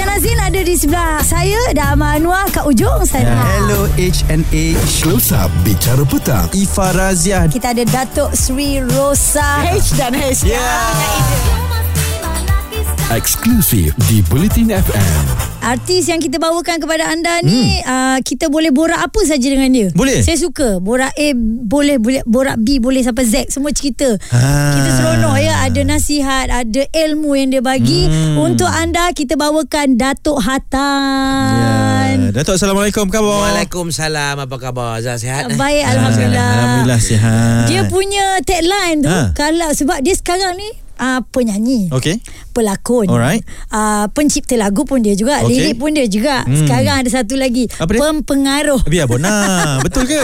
Zainal Azin ada di sebelah saya dan Amal Anwar kat ujung sana. Hello HNA Close Up Bicara Petang. Ifa Razia Kita ada Datuk Sri Rosa. H dan H. Eksklusif di Bulletin FM Artis yang kita bawakan kepada anda ni uh, kita boleh borak apa saja dengan dia. Boleh? Saya suka. Borak A boleh boleh borak B boleh sampai Z semua cerita. Ah. Kita seronok ya ada nasihat, ada ilmu yang dia bagi untuk anda kita bawakan Datuk Hatan. ya. Datuk Assalamualaikum apa khabar Waalaikumsalam Apa khabar Azhar sihat eh? Baik alhamdulillah. Alhamdulillah sihat Dia punya tagline tu Ha. kalau sebab dia sekarang ni uh, penyanyi. Okey pelakon. Alright. Uh, pencipta lagu pun dia juga, Okey. lirik pun dia juga. Hmm. Sekarang ada satu lagi, Apa dia? pempengaruh. Biar Bona Betul ke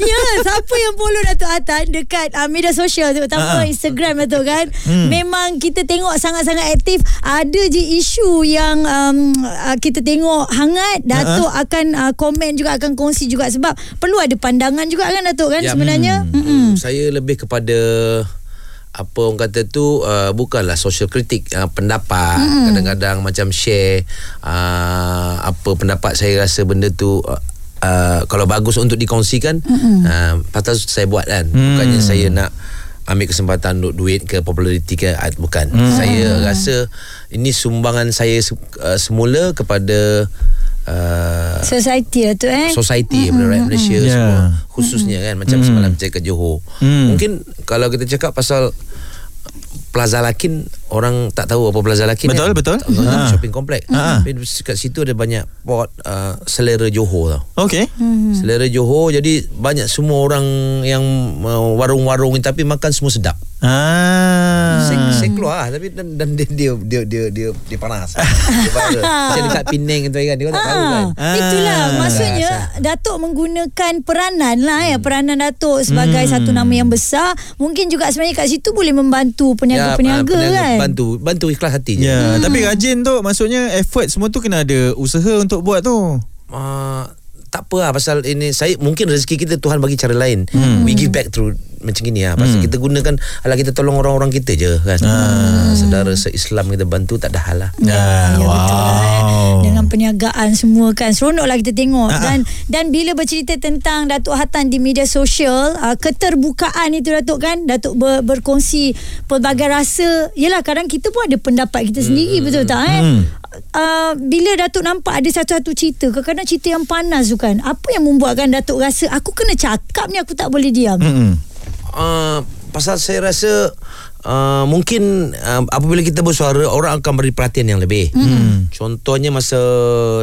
ya, siapa yang follow Datuk Atan dekat uh, media sosial terutama Ha. Instagram Datuk kan. Hmm. Memang kita tengok sangat-sangat aktif. Ada je isu yang um, uh, kita tengok hangat. Datuk akan uh, komen juga akan kongsi juga sebab perlu ada pandangan juga kan Datuk kan Ya. sebenarnya. Hmm. Mm-mm. Saya lebih kepada apa orang kata tu uh, bukanlah social kritik uh, pendapat. Mm. kadang-kadang macam share uh, apa pendapat saya rasa benda tu uh, uh, kalau bagus untuk dikongsikan uh, patut saya buat kan. Bukannya saya nak ambil kesempatan untuk duit ke populariti ke uh, bukan. Saya rasa ini sumbangan saya uh, semula kepada uh, Society lah tu eh. society mm-hmm. rakyat Malaysia yeah. semua khususnya kan macam mm. semalam saya ke Johor Mm. mungkin kalau kita cakap pasal Plaza Lakin orang tak tahu apa Plaza Lakin Betul, kan? betul. Tak tahu Ha. shopping complex Ha. tapi kat situ ada banyak pot uh, selera Johor tau Okey Hmm. selera Johor jadi banyak semua orang yang uh, warung-warung tapi makan semua sedap Ah. Saya, saya keluar lah tapi dan, dan dia, dia dia dia dia dia panas. Dia viral. macam dekat Penang tu kan dia orang tak tahu kan. Ah, itulah Ah. maksudnya Datuk menggunakan peranan lah ya peranan Datuk sebagai Hmm. satu nama yang besar. Mungkin juga sebenarnya kat situ boleh membantu peniaga-peniaga ah, kan? bantu bantu ikhlas hati je. Ya, tapi rajin tu. Maksudnya effort semua tu kena ada usaha untuk buat tu. uh, tak apa lah pasal ini saya mungkin rezeki kita Tuhan bagi cara lain. Hmm. We give back through macam gini lah. Pasal hmm. kita gunakan ala kita tolong orang-orang kita je kan. Ah. Saudara se-Islam kita bantu tak ada hal lah. Ya, Ya, betul lah, eh. wow. Dengan perniagaan semua kan Seronoklah kita tengok Ah, ah. Dan dan bila bercerita tentang Datuk Hatan di media sosial uh, Keterbukaan itu Datuk kan Datuk ber, berkongsi Pelbagai rasa Yelah kadang kita pun ada pendapat kita sendiri Betul tak eh Hmm. Uh, bila Datuk nampak ada satu-satu cerita Kadang-kadang cerita yang panas tu kan Apa yang membuatkan Datuk rasa Aku kena cakap ni Aku tak boleh diam Hmm. Uh, pasal saya rasa uh, mungkin uh, apabila kita bersuara orang akan beri perhatian yang lebih. Hmm. Contohnya masa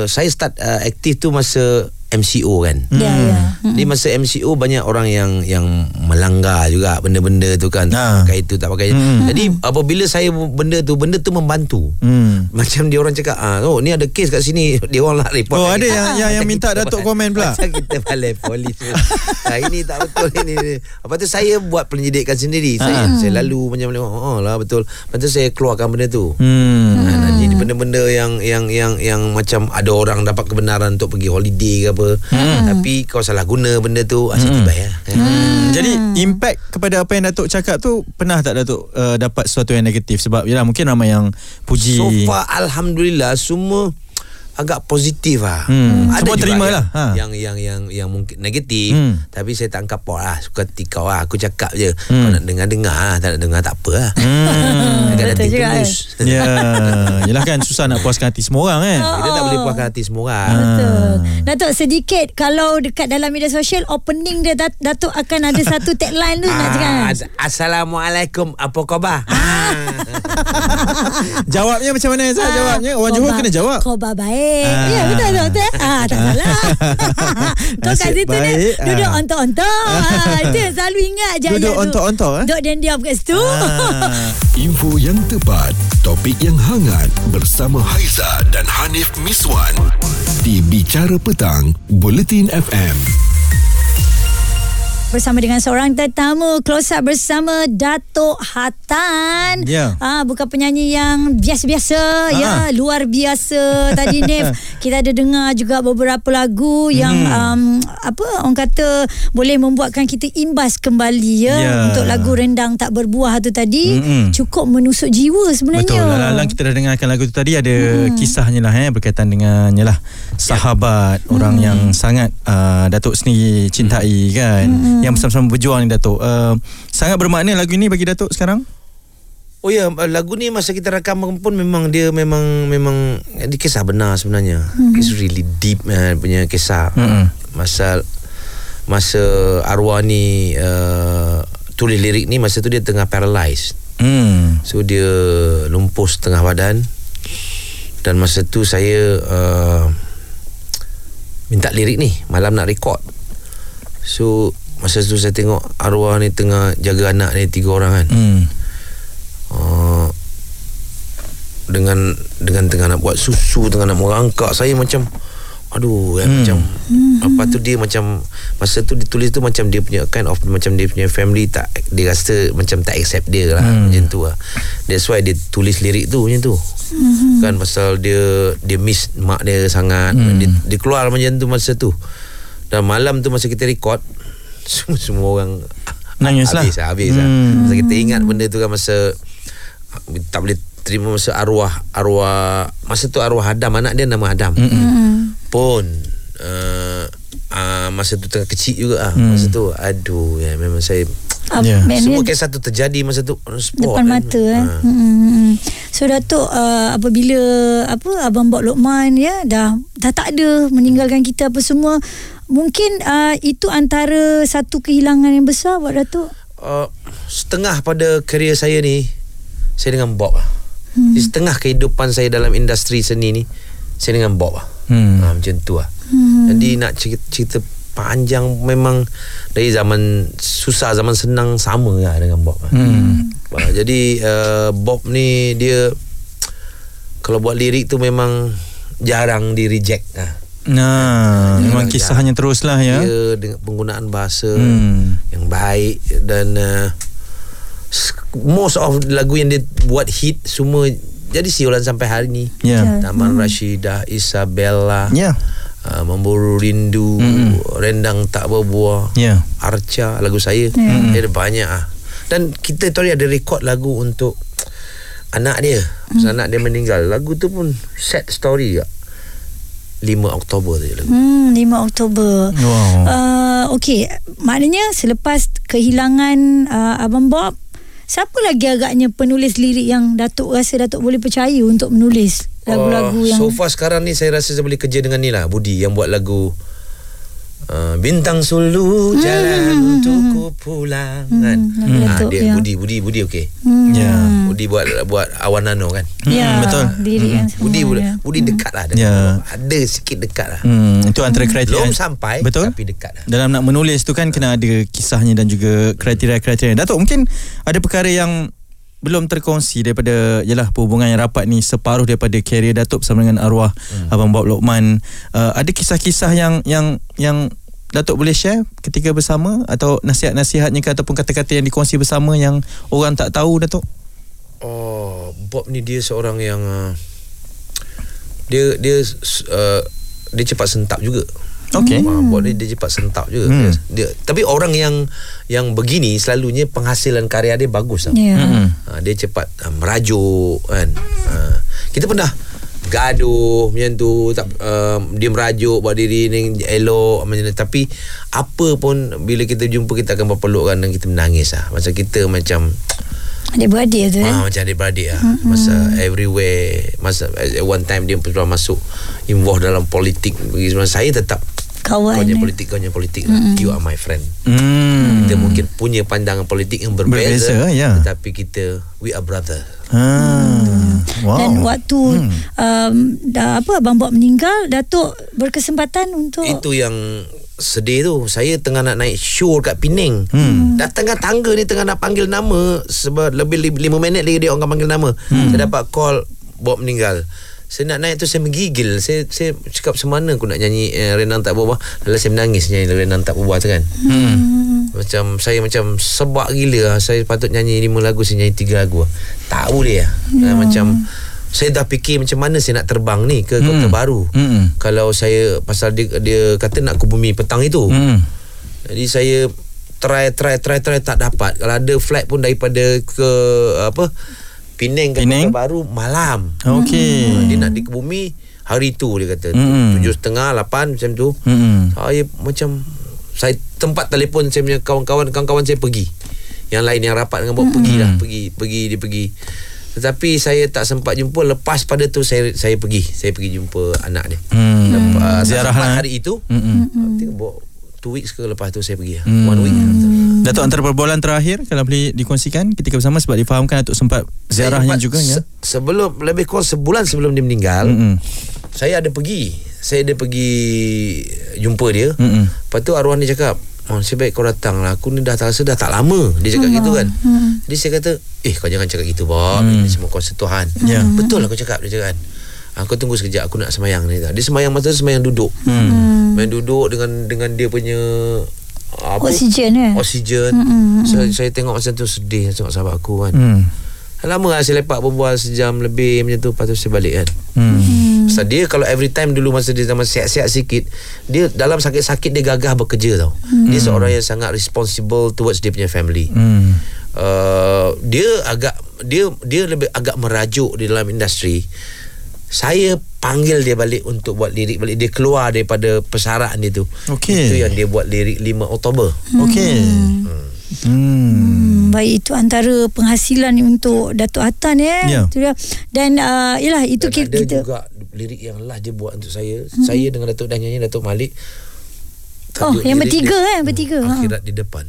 saya start uh, aktif tu masa MCO kan. Ya ya Di masa MCO banyak orang yang yang melanggar juga benda-benda tu kan. Ha. Tak pakai itu tak pakai. Hmm. Jadi apabila saya benda tu benda tu membantu. Hmm. Macam dia orang cakap ah oh ni ada kes kat sini dia orang nak report. Oh, lagi." ada yang- yang- yang minta Datuk komen pula. Macam kita balai polis. ah, ini tak betul ini. Lepas tu saya buat penyelidikan sendiri. Saya Ah. saya lalu macam oh lah betul. Lepas tu saya keluarkan benda tu. Hmm. Ha, jadi benda-benda yang yang yang yang macam ada orang dapat kebenaran untuk pergi holiday ke apa. Tapi kau salah guna benda tu asyik hmm. tiba ya. Hmm. Jadi impact kepada apa yang Datuk cakap tu pernah tak Datuk uh, dapat sesuatu yang negatif sebab yalah mungkin ramai yang puji. So far alhamdulillah semua agak positif lah. Hmm. Ada Semua terima yang, lah. Ha. Yang yang yang yang mungkin negatif Hmm. tapi saya tak angkat pot lah suka hati kau lah. Aku cakap je. Hmm. Kau nak dengar-dengar lah. Tak nak dengar tak apa lah. Hmm. Agak nanti tulus. ya, yalah kan susah nak puaskan hati semua orang kan. Kita tak boleh puaskan hati semua orang. Betul. Datuk sedikit kalau dekat dalam media sosial opening dia Dat- Datuk akan ada satu tagline tu nak cakap. Ah, as- Assalamualaikum Apa khabar? Ah. Jawabnya macam mana Zah? Jawabnya orang Johor kena jawab. Kau baik. Ah. Ya betul betul. betul. Ah tak salah. Kau kat situ dia baik. duduk Ah. ontok-ontok. Ah, itu yang selalu ingat je Duduk ontok-ontok, eh? Duduk dan diam kat situ. Ah. Info yang tepat Topik yang hangat Bersama Haiza dan Hanif Miswan Di Bicara Petang Bulletin FM bersama dengan seorang tetamu close up bersama Datuk Hatan. Ya. Ah bukan penyanyi yang biasa-biasa ya, Ah. luar biasa. Tadi Nif kita ada dengar juga beberapa lagu yang Hmm. um, apa orang kata boleh membuatkan kita imbas kembali ya, Ya. untuk lagu rendang tak berbuah tu tadi Mm-mm. cukup menusuk jiwa sebenarnya. Betul. Alang kita dah dengarkan lagu tu tadi ada hmm. kisahnya lah eh berkaitan dengan yalah sahabat Hmm. orang yang sangat uh, Datuk sendiri cintai kan. Hmm. Yang bersama-sama berjuang ni Datuk. Uh, sangat bermakna lagu ni bagi Datuk sekarang? Oh ya lagu ni masa kita rakam pun memang dia memang memang dia kisah benar sebenarnya. Mm-hmm. It's really deep man, punya kisah. Mm-mm. Masa masa arwah ni uh, tulis lirik ni masa tu dia tengah paralyzed. Hmm. So dia lumpuh setengah badan dan masa tu saya uh, minta lirik ni malam nak record. So masa tu saya tengok arwah ni tengah jaga anak ni tiga orang kan. Hmm. Uh, dengan dengan tengah nak buat susu tengah nak merangkak saya macam aduh kan hmm. macam apa tu dia macam masa tu ditulis tu macam dia punya kind of macam dia punya family tak dia rasa macam tak accept dia lah hmm. macam tu lah that's why dia tulis lirik tu macam tu hmm. kan pasal dia dia miss mak dia sangat hmm. dia, dia keluar macam tu masa tu dan malam tu masa kita record semua semua orang Nangis lah. habis habis Hmm. lah masa kita ingat benda tu kan masa tak boleh terima masa arwah arwah masa tu arwah Adam anak dia nama Adam Hmm. pun uh, uh, masa tu tengah kecil juga ah Hmm. masa tu aduh ya memang saya Ah, Ya. maknanya semua kisah tu terjadi masa tu on spot depan kan. mata eh. Hmm. So Datuk uh, apabila apa abang Bok Lokman ya dah dah tak ada meninggalkan kita apa semua mungkin uh, itu antara satu kehilangan yang besar buat Datuk. uh, setengah pada kerjaya saya ni saya dengan Bob lah. Hmm. Setengah kehidupan saya dalam industri seni ni saya dengan Bob lah. Hmm. Ha, macam tu lah. Hmm. Jadi nak cerita, cerita panjang memang dari zaman susah zaman senang sama lah dengan Bob. lah. Hmm. Uh, jadi uh, Bob ni dia kalau buat lirik tu memang jarang di reject lah. Nah, memang Jarang- kisahnya teruslah ya. Dia dengan penggunaan bahasa Hmm. yang baik dan uh, s- most of lagu yang dia buat hit semua jadi siulan sampai hari ni. Ya. Taman Rashidah, Isabella, Ya. uh, Memburu Rindu, Rendang Tak Berbuah, Ya. Arca lagu saya. Hmm. Dia ada banyak ah. Dan kita tadi ada rekod lagu untuk anak dia. Pasal anak dia meninggal. Lagu tu pun sad story juga. 5 Oktober tu lagu. Hmm 5 Oktober. Wow. Uh, okey, maknanya selepas kehilangan uh, abang Bob Siapa lagi agaknya penulis lirik yang Datuk rasa Datuk boleh percaya untuk menulis lagu-lagu Oh, yang So far sekarang ni saya rasa saya boleh kerja dengan ni lah Budi yang buat lagu uh, Bintang Sulu Jalan untuk ku pulang kan Hmm, lagu Ah, Datuk, dia ya. Budi Budi Budi okey Hmm. Ya. Budi buat buat Awan Nano kan Ya, betul. Lirik yang semua Budi ya. Budi dekat lah dengan Ya. Ada sikit dekat lah Hmm, itu antara kriteria. Belum sampai Betul. Tapi dekat lah Dalam nak menulis tu kan kena ada kisahnya dan juga kriteria-kriteria. Datuk mungkin ada perkara yang belum terkongsi daripada yalah perhubungan yang rapat ni separuh daripada karier Datuk bersama dengan arwah hmm. Abang Bob Lokman. Uh, ada kisah-kisah yang yang yang Datuk boleh share ketika bersama atau nasihat-nasihatnya ke ataupun kata-kata yang dikongsi bersama yang orang tak tahu Datuk? Oh, Bob ni dia seorang yang uh, dia dia uh, dia cepat sentap juga. Okey. Hmm. Bob ni dia cepat sentap juga. Hmm. Dia, dia tapi orang yang yang begini selalunya penghasilan karya dia bagus tau. Ya. Hmm. Ha, dia cepat uh, merajuk kan. Ha, kita pernah gaduh macam tu tak um, dia merajuk buat diri ni elok macam tu tapi apa pun bila kita jumpa kita akan berpelukkan dan kita menangis lah macam kita macam Adik-beradik tu eh. Ah, macam adik-beradik lah. Mm-hmm. Masa everywhere. Masa at one time dia pernah masuk involve dalam politik. Saya tetap Kawan. kau punya eh. politik, kau punya politik lah. You are my friend. Hmm. Kita mungkin punya pandangan politik yang Berbeza, berbeza. ya. Tetapi kita, we are brother. Ha. Wow. Dan waktu Hmm. um, dah, apa Abang Bob meninggal Datuk berkesempatan untuk Itu yang sedih tu. Saya tengah nak naik show kat Penang. Hmm. Dah tengah tangga ni tengah nak panggil nama sebab lebih li- lima minit lagi dia orang akan panggil nama. Hmm. Saya dapat call Bob meninggal. saya nak naik tu saya menggigil saya saya cakap semana aku nak nyanyi eh, Renang tak berubah lalu saya menangis nyanyi Renang tak berubah tu kan Hmm. macam saya macam sebab gila lah. saya patut nyanyi lima lagu saya nyanyi tiga lagu tak boleh lah yeah. macam saya dah fikir macam mana saya nak terbang ni ke kota Hmm. baru Hmm. kalau saya pasal dia dia kata nak ke bumi petang itu Hmm. jadi saya try try try try tak dapat kalau ada flight pun daripada ke apa Penang ke Penang? kota baru malam Okey. Hmm. dia nak di ke bumi hari tu dia kata Hmm. tujuh setengah lapan macam tu Hmm. saya macam saya tempat telefon saya punya kawan-kawan kawan-kawan saya pergi. Yang lain yang rapat dengan buat pergi lah, pergi pergi dia pergi. Tetapi saya tak sempat jumpa lepas pada tu saya saya pergi. Saya pergi jumpa anak dia. Hmm. Lepas Ziarah sempat lah. hari itu. Hmm. I think about two weeks ke lepas tu saya pergi. Hmm. One week. Datuk antara perbualan terakhir kalau boleh dikongsikan ketika bersama sebab difahamkan Datuk sempat ziarahnya juga ya. se- sebelum lebih kurang sebulan sebelum dia meninggal, Hmm. saya ada pergi. Saya ada pergi jumpa dia. Hmm. Lepas tu arwah dia cakap Oh, nasib baik kau datang lah. Aku ni dah tak rasa dah tak lama Dia cakap gitu kan. Jadi saya kata Eh kau jangan cakap gitu Bob. Ini semua kuasa Tuhan. Ya. Betul lah kau cakap Dia cakap kan. Aku tunggu sekejap Aku nak semayang ni. Dia semayang masa tu Semayang duduk. Hmm. Main duduk dengan dengan dia punya apa, Oksigen eh? Oksigen. So, Saya tengok masa tu sedih Tengok sahabat aku kan. Hmm. Lama lah saya lepak berbual Sejam lebih macam tu Lepas tu saya balik kan. Hmm. Pasal dia kalau every time dulu masa dia zaman sihat-sihat sikit dia dalam sakit-sakit dia gagah bekerja tau. Hmm. Dia seorang yang sangat responsible towards dia punya family. Hmm. Uh, dia agak dia dia lebih agak merajuk di dalam industri. Saya panggil dia balik untuk buat lirik balik dia keluar daripada persaraan dia tu. Okey. Itu yang dia buat lirik 5 Oktober. Okey. Hmm. Hmm, baik itu antara penghasilan untuk Datuk Hatan ya. Ya. Itu dia. Dan uh, yalah itu Dan kita, ada kita juga lirik yang last dia buat untuk saya. Saya dengan Datuk dah nyanyi Datuk Malik. Oh, Tajuk yang lirik bertiga dia, kan, bertiga, ha. Akhirat di depan.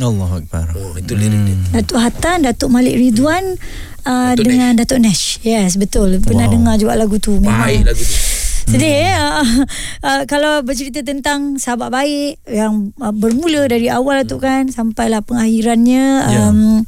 Allahu akbar. Oh, itu lirik dia. Datuk Hatan, Datuk Malik Ridwan uh, Datuk dengan Datuk Nash. Yes, betul. Pernah Wow. dengar juga lagu tu. Memang Baik lagu tu. Sedih hmm. ya. Uh, kalau bercerita tentang sahabat baik yang uh, bermula dari awal tu kan sampailah pengakhirannya Ya. um,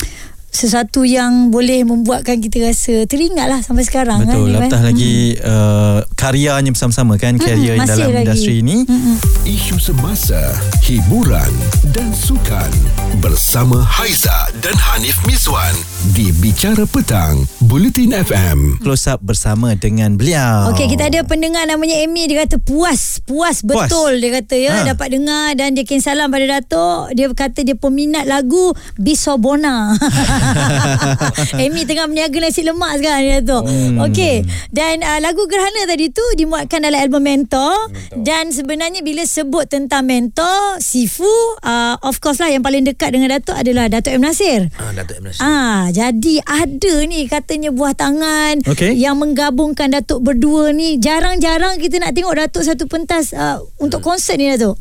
sesuatu yang boleh membuatkan kita rasa teringat lah sampai sekarang Betul. kan. Apatah lagi uh, karyanya bersama-sama kan, karya masih dalam lagi. industri ini. Mm-mm. Isu semasa, hiburan dan sukan bersama Haiza dan Hanif Miswan di Bicara Petang, Bulletin FM. Close up bersama dengan beliau. Okey, kita ada pendengar namanya Amy dia kata puas, puas Puas. betul dia kata ya Ha. dapat dengar dan dia kirim salam pada Datuk. Dia kata dia peminat lagu Bisobona. Amy tengah meniaga nasi lemak sekarang dia Datuk. Hmm. Okey, dan uh, lagu Gerhana tadi tu dimuatkan dalam album Mentor, dan sebenarnya bila sebut tentang Mentor, Sifu uh, of course lah yang paling dekat dengan Datuk adalah Datuk M Nasir. Ah, Datuk M. Nasir. Ah, jadi ada ni katanya buah tangan Okey. yang menggabungkan Datuk berdua ni. Jarang-jarang kita nak tengok Datuk satu pentas uh, untuk konsert ni Datuk.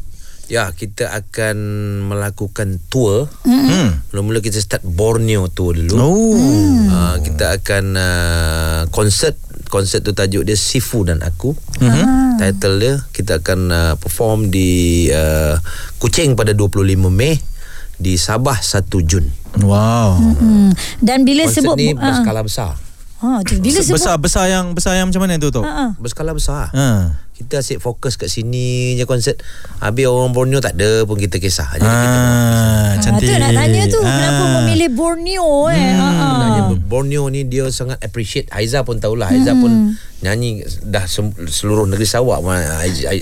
Ya, kita akan melakukan tour. Hmm. Mula-mula kita start Borneo tour dulu. Oh. Uh, kita akan uh, konsert konsert tu tajuk dia Sifu dan Aku. Mhm. Title dia kita akan uh, perform di uh, Kuching pada 25 Mei di Sabah 1 Jun. Wow. Hmm. Dan bila Konsert sebut ni ah, berskala besar. Ha bila sebut besar besar yang besar yang macam mana tu tu? Ha. Berskala besar. Ha. Kita asyik fokus kat sini je konsert. Habis orang Borneo tak ada pun kita kisah. Jadi kita Ah, Ah, cantik. tu nak tanya tu Ah. kenapa memilih Borneo eh. Ha, ha. Sebenarnya Borneo ni dia sangat appreciate Aiza pun tahulah Aiza pun nyanyi dah seluruh negeri Sarawak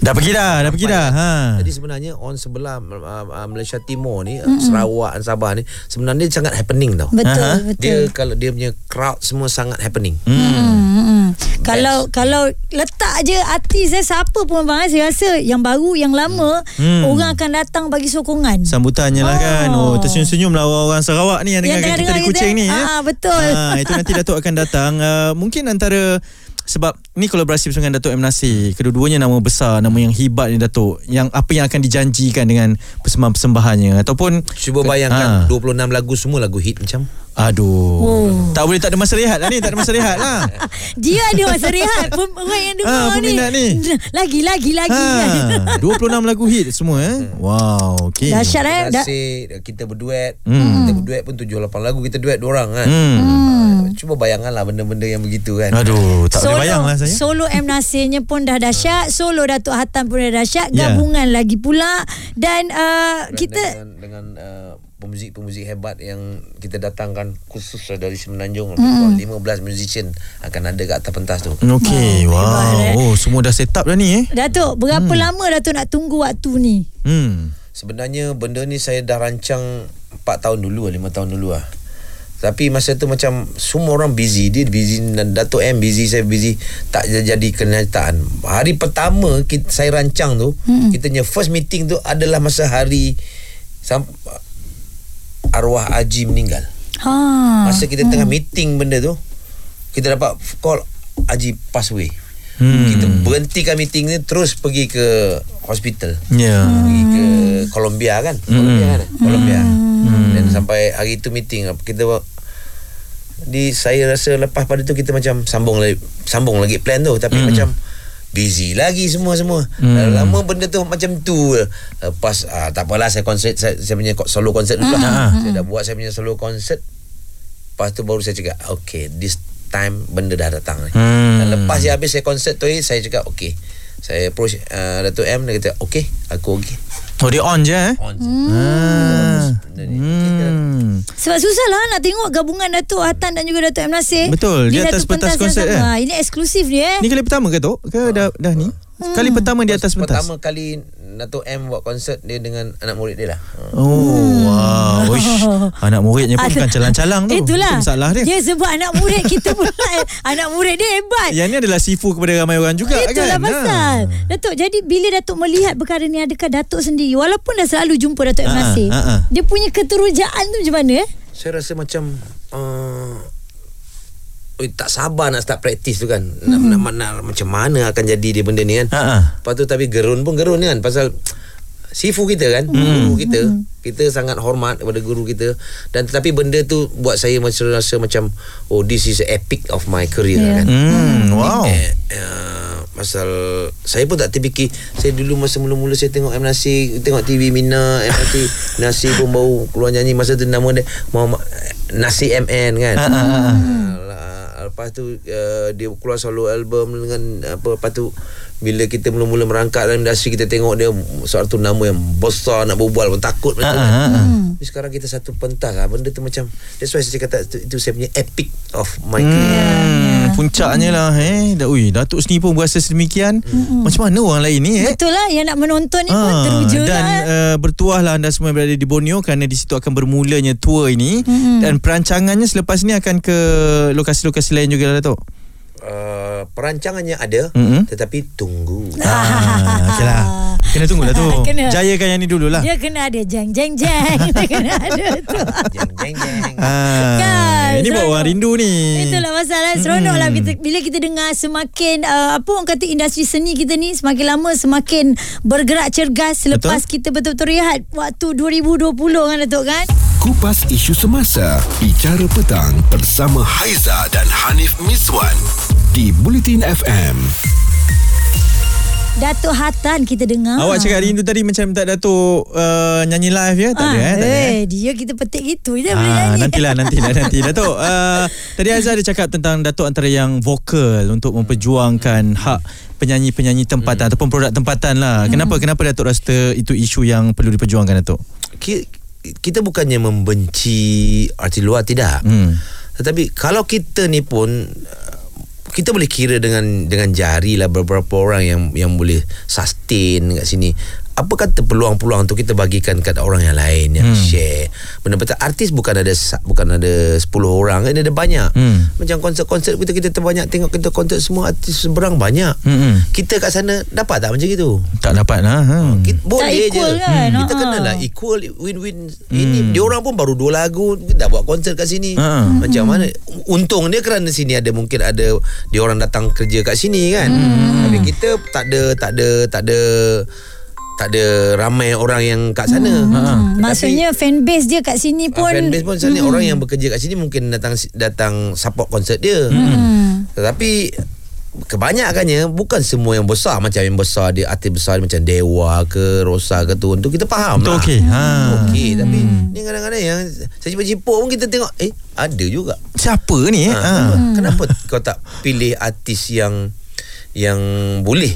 Dah pergi dah, dah pergi dah. Ha. Jadi sebenarnya on sebelah uh, uh, Malaysia Timur ni uh, Sarawak dan Sabah ni sebenarnya dia sangat happening tau. Betul betul. Dia kalau dia punya crowd semua sangat happening. Hmm, hmm. Kalau kalau letak je artis siapa pun bang saya rasa yang baru yang lama Hmm. orang akan datang bagi sokongan. Sambutannya lah kan Oh tersenyum-senyum lah orang-orang Sarawak ni Yang, Yang dengarkan kita dengar di kita, Kuching ni ah, eh. betul. ah, Itu nanti Datuk akan datang uh, Mungkin antara sebab ni kolaborasi bersama dengan Datuk M. Nasir Kedua-duanya nama besar Nama yang hebat ni Datuk Yang apa yang akan dijanjikan Dengan persembahan-persembahannya Ataupun Cuba bayangkan Ah. 26 lagu semua lagu hit macam Aduh. Oh. Tak boleh tak ada masa rehat lah ni. Tak ada masa rehat lah. Dia ada masa rehat Pem- Orang yang dengar Ah, peminat ni. Lagi lagi lagi Ha, 26 lagu hit semua eh. Wow, okey. Dahsyat eh Terima kita berduet. Hmm. Kita berduet pun 7 8 lagu kita duet dua orang kan. Hmm. Cuba bayangkanlah benda-benda yang begitu kan. Aduh, tak boleh bayang lah saya. Solo M Nasirnya pun dah dahsyat Solo Datuk Hatan pun dah dahsyat Ya. Gabungan lagi pula Dan uh, Dan kita dengan, dengan uh, pemuzik-pemuzik hebat yang kita datangkan khusus dari Semenanjung Hmm. mm. 15 musician akan ada kat atas pentas tu. Okey, Oh, hebat, eh. wow. Oh, semua dah set up dah ni eh. Datuk Berapa lama Datuk nak tunggu waktu ni Hmm. Sebenarnya benda ni saya dah rancang 4 tahun dulu 5 tahun dulu lah. Tapi masa tu macam semua orang busy Dia busy Dato' M busy Saya busy Tak jadi kenyataan Hari pertama kita, Saya rancang tu hmm. Kita punya first meeting tu Adalah masa hari sam, Arwah Haji meninggal. Ha. Masa kita tengah meeting benda tu Kita dapat call Haji pass away. Hmm. Kita berhentikan meeting ni Terus pergi ke hospital. Ya. Yeah. pergi ke Colombia kan? Colombia kan? Colombia dan sampai hari tu meeting kita di saya rasa lepas pada tu kita macam sambung lagi sambung lagi plan tu. Tapi macam busy lagi semua semua Hmm. lama benda tu macam tu. Lepas ah, tak apalah saya konsert saya, saya punya solo konsert dulu lah. Saya dah buat saya punya solo konsert. Lepas tu baru saya cakap okay this time benda dah datang ni. Hmm. dan lepas dia habis saya konsert tu saya cakap okay. Saya approach uh, Dato' M dia kata okay aku okay Oh, dia on je eh. on je Ah. benda ni Hmm. Sebab susah lah nak tengok gabungan Datuk Hatan dan juga Datuk M Nasir. Betul, di atas satu pentas konsert, eh? Ha, Ini eksklusif dia eh. Ni kali pertama ke tu? Ke dah dah ni? Kali pertama di atas pentas. Pertama kali Dato' M buat konsert dia dengan anak murid dia lah. Oh, wow. Wish. Anak muridnya pun bukan calang-calang tu. Itulah. Itu masalah dia. Dia sebab anak murid kita pula. eh. anak murid dia hebat. Yang ni adalah sifu kepada ramai orang juga Itulah kan. pasal Datuk Jadi bila Datuk melihat perkara ni Adakah Datuk sendiri Walaupun dah selalu jumpa Datuk M. Ha, Nasir ha, ha. Dia punya keterujaan tu macam mana eh? Saya rasa macam uh, tak sabar nak start praktis tu kan. Nak, nak, nak, nak, macam mana akan jadi dia benda ni kan. Ha, ha. Lepas tu tapi gerun pun gerun kan. Pasal sifu kita kan. Guru kita. Kita sangat hormat kepada guru kita. Dan tetapi benda tu buat saya macam rasa macam oh this is a epic of my career Yeah. kan. Hmm, wow. Eh, uh, pasal saya pun tak terfikir. Saya dulu masa mula-mula saya tengok M Nasir tengok TV Mina M Nasir Nasir pun baru keluar nyanyi. Masa tu nama dia Muhammad Nasir MN kan. Ha, ha, ha, ha. uh, lepas tu uh, dia keluar solo album dengan apa lepas tu bila kita mula-mula merangkak dalam industri kita tengok dia suatu nama yang besar nak berbual pun takut macam Ha, kan. ha, ha. Tapi sekarang kita satu pentas lah. Benda tu macam That's why saya kata itu, itu saya punya epic of my career Hmm, puncaknya lah eh. Ui, Datuk sendiri pun berasa sedemikian. Macam mana orang lain ni eh? Betul lah Yang nak menonton ni pun Ah, teruja dan lah uh, bertuahlah anda semua yang berada di Borneo kerana di situ akan bermulanya tour ini Mm-mm. dan perancangannya selepas ini akan ke lokasi-lokasi lain juga lah Datuk. Uh, Perancangannya ada Mm-mm. Tetapi tunggu Ah, okeylah. Kena tunggu lah tu. Kena. Jayakan yang ni dululah. Dia kena ada jeng jeng jeng Dia kena ada tu Jeng jeng jeng Ah, Kan, ini buat orang rindu ni. Itulah masalah Seronok lah kita, Bila kita dengar Semakin uh, Apa orang kata Industri seni kita ni Semakin lama Semakin Bergerak cergas Selepas Betul. kita betul-betul rehat Waktu 2020 kan Datuk kan Kupas isu semasa Bicara petang Bersama Haiza dan Hanif Miswan Di Bulletin FM Datuk Hatan kita dengar Awak cakap rindu tadi macam tak Datuk uh, nyanyi live ya? Tak ada eh? Tak ada, eh? eh, Dia kita petik gitu boleh Ah, nyanyi nantilah nantilah nanti Datuk uh, tadi Azhar ada cakap tentang Datuk antara yang vokal untuk memperjuangkan hak penyanyi-penyanyi tempatan ataupun produk tempatan lah. Kenapa kenapa Datuk rasa itu isu yang perlu diperjuangkan Datuk? Kita bukannya membenci Arti luar Tidak Hmm. Tetapi Kalau kita ni pun uh, kita boleh kira dengan dengan jari lah beberapa orang yang yang boleh sustain kat sini. Apa kata peluang-peluang tu kita bagikan kat orang yang lain yang Hmm. share. Benda betul artis bukan ada bukan ada 10 orang, kan ada banyak. Hmm. Macam konsert-konsert kita kita terbanyak tengok kita konsert semua artis seberang banyak. Hmm. Kita kat sana dapat tak macam itu? Tak dapat lah. Ha. Kita, boleh equal je. kan? Kita Ha. kena lah equal win-win. Ini dia orang pun baru dua lagu dah buat konsert kat sini. Ha. Macam mana? Untung dia kerana sini ada mungkin ada dia orang datang kerja kat sini kan. Tapi kita tak ada tak ada tak ada tak ada ramai orang yang kat sana. Hmm, Tetapi- maksudnya fan base dia kat sini pun pun fanbase pun sana orang yang bekerja kat sini mungkin datang datang support konsert dia. Hmm. Tetapi kebanyakannya bukan semua yang besar macam yang besar dia artis besar macam Dewa ke Rosa ke tu untuk kita faham Itu lah. okey. Ha. Okey tapi ni kadang-kadang yang secipuk-cipuk pun kita tengok eh ada juga. Siapa ni? eh? Ha. Ha. Kenapa kau tak pilih artis yang yang boleh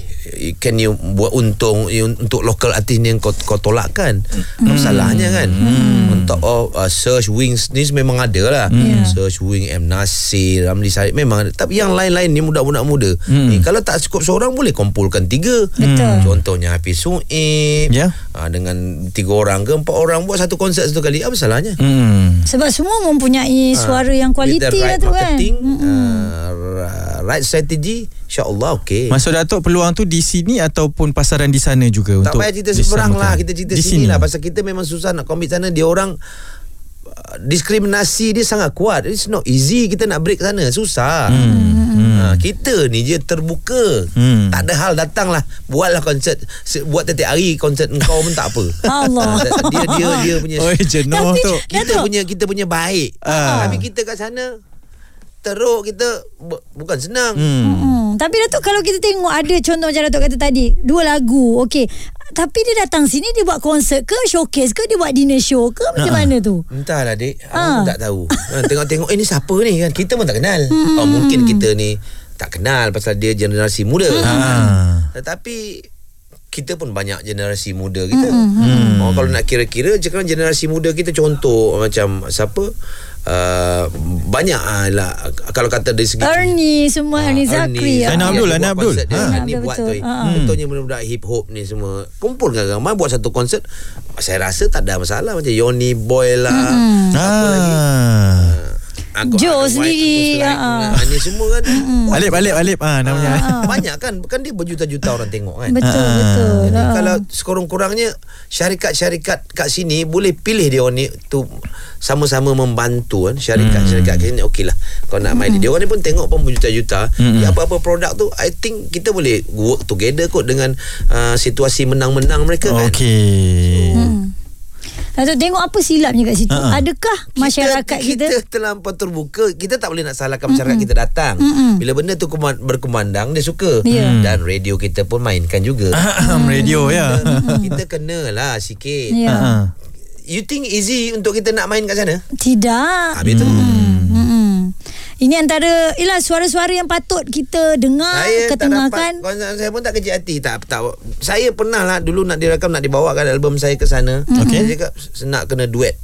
can you buat untung you- untuk lokal artis ni yang kau, kau tolakkan hmm. masalahnya kan hmm. untuk oh, uh, search wings ni memang ada lah Yeah. search wing M Nasir Ramli Sarip memang ada tapi yang lain-lain ni budak-budak muda hmm. ni kalau tak cukup seorang boleh kumpulkan tiga Betul. contohnya Hafiz Suib Ya. uh, dengan tiga orang ke empat orang buat satu konsert satu kali apa salahnya Hmm. sebab semua mempunyai suara yang With kualiti right lah tu kan. marketing, uh, ra- right strategy, insyaAllah okey. Maksud Datuk peluang tu di sini ataupun pasaran di sana juga tak untuk payah cerita seberang lah, kita cerita di sini, lah pasal kita memang susah nak compete sana. Dia orang uh, diskriminasi dia sangat kuat. It's not easy kita nak break sana, susah. Hmm. Ha, kita ni je terbuka. Hmm. Tak ada hal datanglah buatlah konsert Se- buat tiap hari konsert engkau pun tak apa. Allah. Ha, dia dia dia punya Oi jenuh tu. kita Datuk. punya kita punya baik. Ah. Tapi kita kat sana teruk kita bu- bukan senang. Hmm. Hmm. Tapi Datuk kalau kita tengok ada contoh macam Datuk kata tadi dua lagu okey tapi dia datang sini dia buat konsert ke showcase ke dia buat dinner show ke macam Ha-ha. mana tu Entahlah dik Abang Ah. pun tak tahu ha, Tengok-tengok Eh ni siapa ni kan Kita pun tak kenal hmm. oh, Mungkin kita ni Tak kenal Pasal dia generasi muda Ah. Tetapi kita pun banyak generasi muda kita. Hmm. Oh, kalau nak kira-kira generasi muda kita contoh macam siapa? Uh, banyak ah, lah kalau kata dari segi Ernie semua Ernie Zakri Zainal ah. Abdul, buat Abdul. dia, Ha. Buat betul. tu. Ha. Contohnya budak-budak hip hop ni semua kumpulkan ramai buat satu konsert. Saya rasa tak ada masalah macam Yoni Boy lah. Apa lagi? Ah. Aku, Joe ada White, sendiri, Aku ha. ah, Ni semua kan. Buat Alip Alip Alip ah namanya. Ah, Banyak kan? Kan dia berjuta-juta orang tengok kan? Betul Ah. betul. Jadi Ah. kalau sekurang-kurangnya syarikat-syarikat kat sini boleh pilih dia orang ni tu sama-sama membantu kan? Syarikat-syarikat kat sini okeylah. Kau nak main dia orang ni pun tengok pun berjuta-juta. Hmm. Jadi apa-apa produk tu I think kita boleh work together kot dengan uh, situasi menang-menang mereka kan? Okey. Datuk tengok apa silapnya kat situ. Ha-ha. adakah masyarakat kita, kita terlampau terbuka kita tak boleh nak salahkan masyarakat kita datang. Bila benda tu kuman- berkumandang dia suka. Ya. dan radio kita pun mainkan juga. Ahem, radio ya. kita kenalah sikit. Ya. Ah. you think easy untuk kita nak main kat sana? Tidak. Habis tu. Hmm. Ini antara ialah suara-suara yang patut kita dengar saya tak ketengahkan. dapat. Saya pun tak kecil hati. Tak tak. Saya pernah lah dulu nak direkam nak dibawakan album saya ke sana. Okey. saya cakap nak kena duet.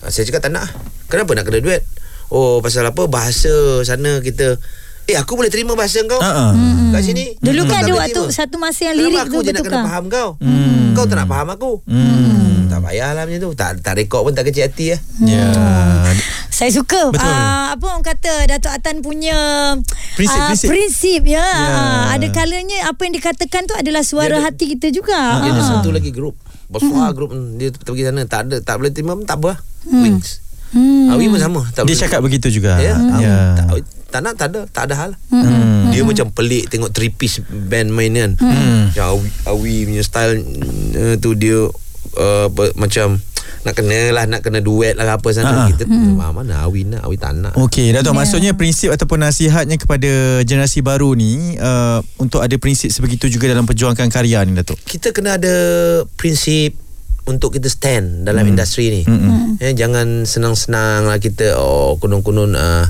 Ah, saya cakap tak nak. Kenapa nak kena duet? Oh pasal apa? Bahasa sana kita. Eh aku boleh terima bahasa kau? Ah, ah. kat sini? Dulu kan Kau tak ada waktu terima. satu masa yang Kenapa lirik aku tu je nak kena faham kau? Hmm. kau tak nak faham aku? Hmm. tak payahlah macam tu. Tak, tak rekod pun tak kecil hati lah Ya. Saya suka Betul. uh, apa orang kata Datuk Atan punya Prinsip, ah, prinsip. prinsip ya. Ya. Ah, ada kalanya apa yang dikatakan tu adalah suara Dia ada- hati kita juga. Dia ada Ah. satu lagi grup Besar grup Dia pergi sana Tak ada Tak boleh terima pun tak apa lah Wings Hmm. Awi pun sama tak Dia cakap begitu juga. Ya, Ya. tak, tak nak tak ada Tak ada hal Hmm. Dia macam pelik Tengok three piece band main kan Hmm. Macam Awi, Awi punya style uh, Tu dia uh, ber, Macam Nak kena lah Nak kena duet lah Apa sana Ah. Kita ah, Mana Awi nak Awi tak nak Okey, Datuk, Ya. maksudnya prinsip ataupun nasihatnya kepada generasi baru ni uh, untuk ada prinsip sebegitu juga dalam perjuangkan karya ni, Datuk. kita kena ada prinsip untuk kita stand dalam hmm. industri ni. Hmm. Eh, jangan senang-senang lah kita oh kunun-kunun uh,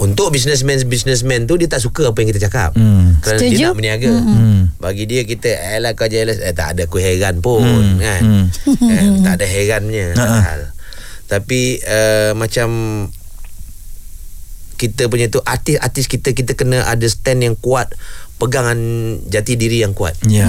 untuk businessman businessman tu dia tak suka apa yang kita cakap. Hmm. Kerana Setuju. dia nak berniaga. Hmm. Bagi dia kita elah kau jealous eh tak ada aku heran pun Hmm. kan. Hmm. kan. Tak ada herannya ada Ha-ha. hal. Tapi uh, macam kita punya tu artis-artis kita kita kena ada stand yang kuat, pegangan jati diri yang kuat. Ya.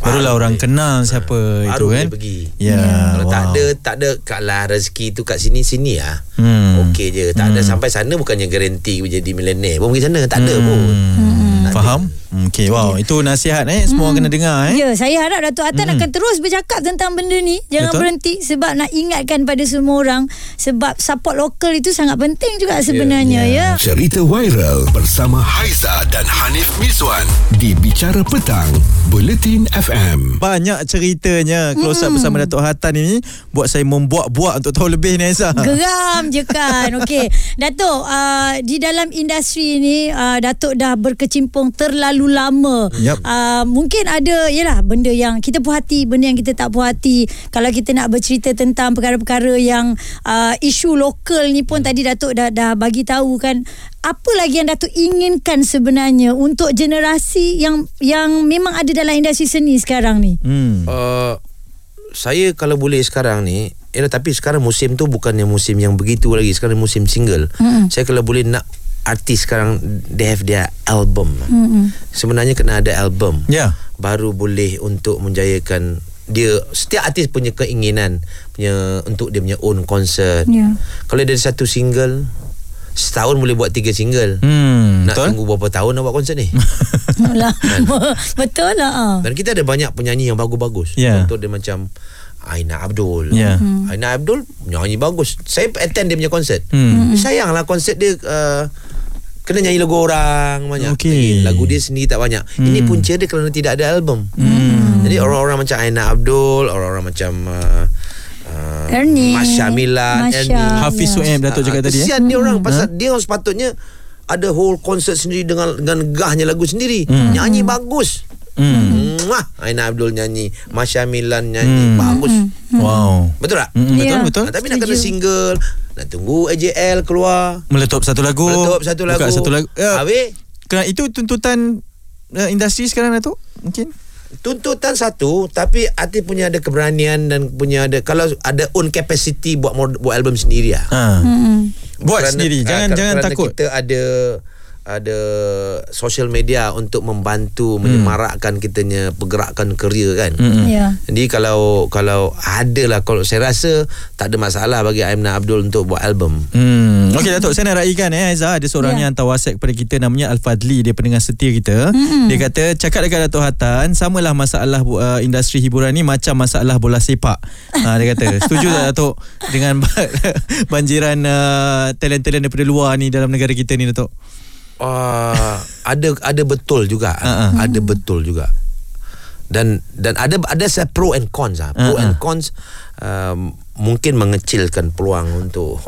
Barulah Baru orang boleh. kenal siapa itu Baru kan. pergi. Ya. Kalau tak wow. ada tak ada kalau rezeki tu kat sini sini ah. Hmm. Okey je. Tak ada sampai sana bukannya garanti jadi milioner. Pun pergi sana tak ada pun. Hmm. Faham? Okey, wow, itu nasihat eh semua orang kena dengar eh. Ya, saya harap Datuk Atan akan terus bercakap tentang benda ni. Jangan Betul. berhenti sebab nak ingatkan pada semua orang sebab support lokal itu sangat penting juga sebenarnya ya. Cerita viral bersama Haiza dan Hanif Miswan di Bicara Petang, Buletin FM. Banyak ceritanya close up bersama Datuk Hatan ini buat saya membuat-buat untuk tahu lebih ni Aiza. Geram je kan Okey Datuk uh, Di dalam industri ni uh, Datuk dah berkecimpung terlalu lama Yap. uh, Mungkin ada Yelah benda yang kita puas hati Benda yang kita tak puas hati Kalau kita nak bercerita tentang Perkara-perkara yang uh, Isu lokal ni pun Tadi Datuk dah, dah bagi tahu kan apa lagi yang Datuk inginkan sebenarnya untuk generasi yang yang memang ada dalam industri seni sekarang ni? Hmm. Uh, saya kalau boleh sekarang ni Yalah, tapi sekarang musim tu bukannya musim yang begitu lagi sekarang musim single Mm-mm. saya kalau boleh nak artis sekarang they have their album Mm-mm. sebenarnya kena ada album Ya. baru boleh untuk menjayakan dia setiap artis punya keinginan punya untuk dia punya own concert Ya. kalau dia ada satu single setahun boleh buat tiga single Hmm, nak betul. tunggu berapa tahun nak buat konsert ni Lah, betul lah. ah. Dan kita ada banyak penyanyi yang bagus-bagus. Ya. Contoh dia macam Aina Abdul. Ya. Hmm. Aina Abdul nyanyi bagus. Saya attend dia punya konsert. Hmm. Sayanglah konsert dia uh, kena nyanyi lagu orang banyak. Okey. Lagu dia sendiri tak banyak. Ini punca dia kerana tidak ada album. Hmm. Jadi orang-orang macam Aina Abdul, orang-orang macam uh, uh, Ernie. Masya Milan, Masya. Ernie. Hafiz Datuk Ah, cakap tadi eh. Kesian dia orang pasal dia orang sepatutnya ada whole concert sendiri dengan dengan gahnya lagu sendiri. Nyanyi bagus. Hmm. Muah, Aina Abdul nyanyi, Masya Milan nyanyi, Hmm. bagus. Wow. Betul tak? Hmm, betul Ya. betul. Ah, tapi nak kena single, nak tunggu AJL keluar, Meletup satu lagu. meletup satu lagu. Buka satu lagu. Ya. Habis Kerana itu tuntutan uh, industri sekarang Datuk? Mungkin. tuntutan satu tapi artis punya ada keberanian dan punya ada kalau ada own capacity buat mod- buat album sendiri lah. Ha. Hmm. Buat Kerana- sendiri. ah, Jangan ker- jangan kerana takut. Kita ada ada social media untuk membantu menyemarakkan kitanya pergerakan kerja kan. Hmm. Ya. Jadi kalau kalau ada lah kalau saya rasa tak ada masalah bagi Aimna Abdul untuk buat album. Hmm. Okey Datuk saya nak raikan eh Aiza ada seorang Ya. yang hantar WhatsApp kepada kita namanya Al-Fadli dia pendengar setia kita. Mm-mm. Dia kata cakap dekat Datuk Hatan samalah masalah uh, industri hiburan ni macam masalah bola sepak. ha, dia kata setuju tak Datuk dengan banjiran uh, talent-talent daripada luar ni dalam negara kita ni Datuk? Uh, ada ada betul juga. Ha-ha. Ada betul juga. Dan dan ada ada saya pro and cons ah. Pro Ha-ha. and cons um, mungkin mengecilkan peluang untuk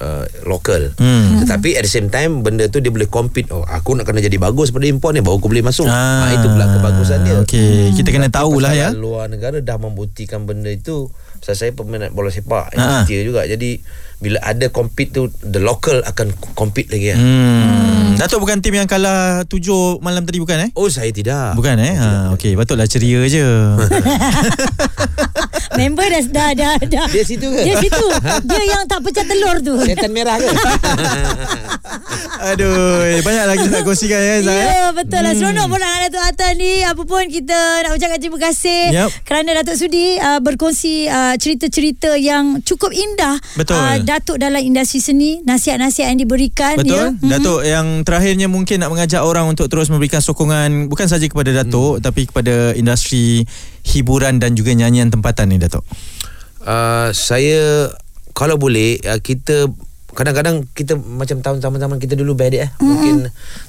uh, lokal. Hmm. Tetapi at the same time benda tu dia boleh compete. Oh aku nak kena jadi bagus pada import ni baru aku boleh masuk. Ah, itu pula kebagusan dia. Okey, kita kena tahulah ya. Luar negara dah membuktikan benda itu. Pasal saya peminat bola sepak, Ha-ha. setia juga. Jadi bila ada compete tu the local akan compete lagi ya. Hmm. Datuk bukan tim yang kalah tujuh malam tadi bukan eh? Oh saya tidak. Bukan eh? Ha, okey, patutlah ceria je. Member dah dah dah, dah. Dia situ ke? Dia situ. Dia yang tak pecah telur tu. Setan merah ke? Aduh, banyak lagi nak kongsikan ya Aiza. eh? Ya betul lah Seronok pun dengan Datuk Atan ni Apa pun kita nak ucapkan terima kasih Yup. Kerana Datuk Sudi uh, berkongsi uh, cerita-cerita yang cukup indah Betul. uh, Datuk dalam industri seni Nasihat-nasihat yang diberikan Betul. ya. Datuk yang terakhirnya mungkin nak mengajak orang untuk terus memberikan sokongan bukan saja kepada Datuk tapi kepada industri hiburan dan juga nyanyian tempatan ni Datuk. uh, saya kalau boleh uh, kita kadang-kadang kita macam tahun-tahun kita dulu bad eh mm. mungkin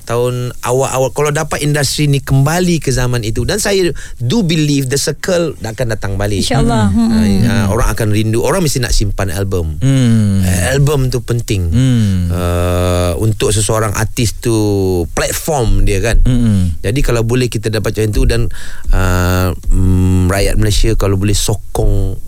tahun awal-awal kalau dapat industri ni kembali ke zaman itu dan saya do believe the circle akan datang balik InsyaAllah. Hmm. uh, uh, orang akan rindu orang mesti nak simpan album Hmm. uh, album tu penting Hmm. uh, untuk seseorang artis tu platform dia kan Hmm. jadi kalau boleh kita dapat macam itu dan uh, mm, rakyat Malaysia kalau boleh sokong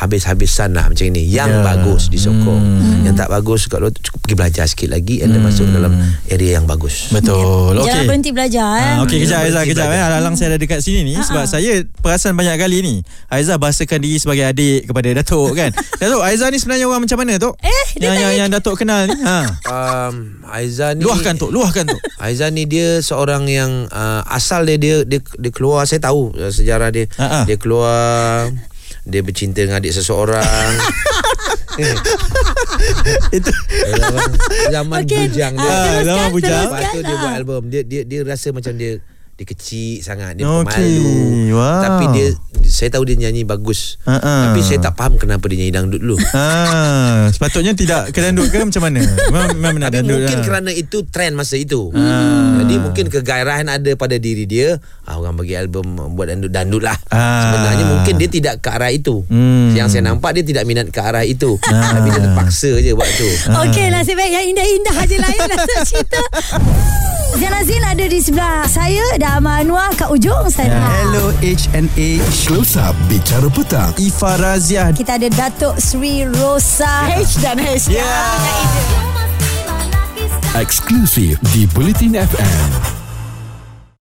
habis-habisan lah macam ini yang Ya. bagus disokong Hmm. yang tak bagus kalau cukup pergi belajar sikit lagi and then masuk dalam area yang bagus Betul. Jangan Okey. berhenti belajar eh. Ah, Okey kejap Berhenti Aiza kejap eh. Alang-alang saya ada dekat sini ni sebab saya perasan banyak kali ni Aiza bahasakan diri sebagai adik kepada Datuk kan. Datuk Aiza ni sebenarnya orang macam mana Tok? Eh, yang yang, yang Datuk kenal ni. Ha. um, Aizan ni Luahkan Tok, luahkan Tok. Aizan ni dia seorang yang uh, asal dia, dia dia dia keluar saya tahu uh, sejarah dia Ha, ha. dia keluar dia bercinta dengan adik seseorang. Itu zaman, zaman Okey, bujang dia. Ah, Ah, zaman bujang. Lepas tu dia buat Ah. album. Dia dia dia rasa macam dia dia kecil sangat dia Okey, pemalu wow. tapi dia saya tahu dia nyanyi bagus ha. tapi saya tak faham kenapa dia nyanyi dangdut dulu Ah, sepatutnya tidak ke dandut ke macam mana? Memang, memang nak Tapi dandut mungkin lah. kerana itu trend masa itu. Ah. Jadi mungkin kegairahan ada pada diri dia. Ah, orang bagi album buat dandut-dandut lah. Ah. Sebenarnya mungkin dia tidak ke arah itu. Hmm. Yang saya nampak dia tidak minat ke arah itu. Tapi dia terpaksa je buat tu. Okey nasib baik yang indah-indah je lah ya cerita. Zain Azin ada di sebelah saya dan Amal Anwar kat ujung sana. Hello H&H Close Up Bicara Petang. Ifa Raziah Kita ada Datuk Sri Rosa H dan H. Yeah. Eksklusif di Bulletin FM.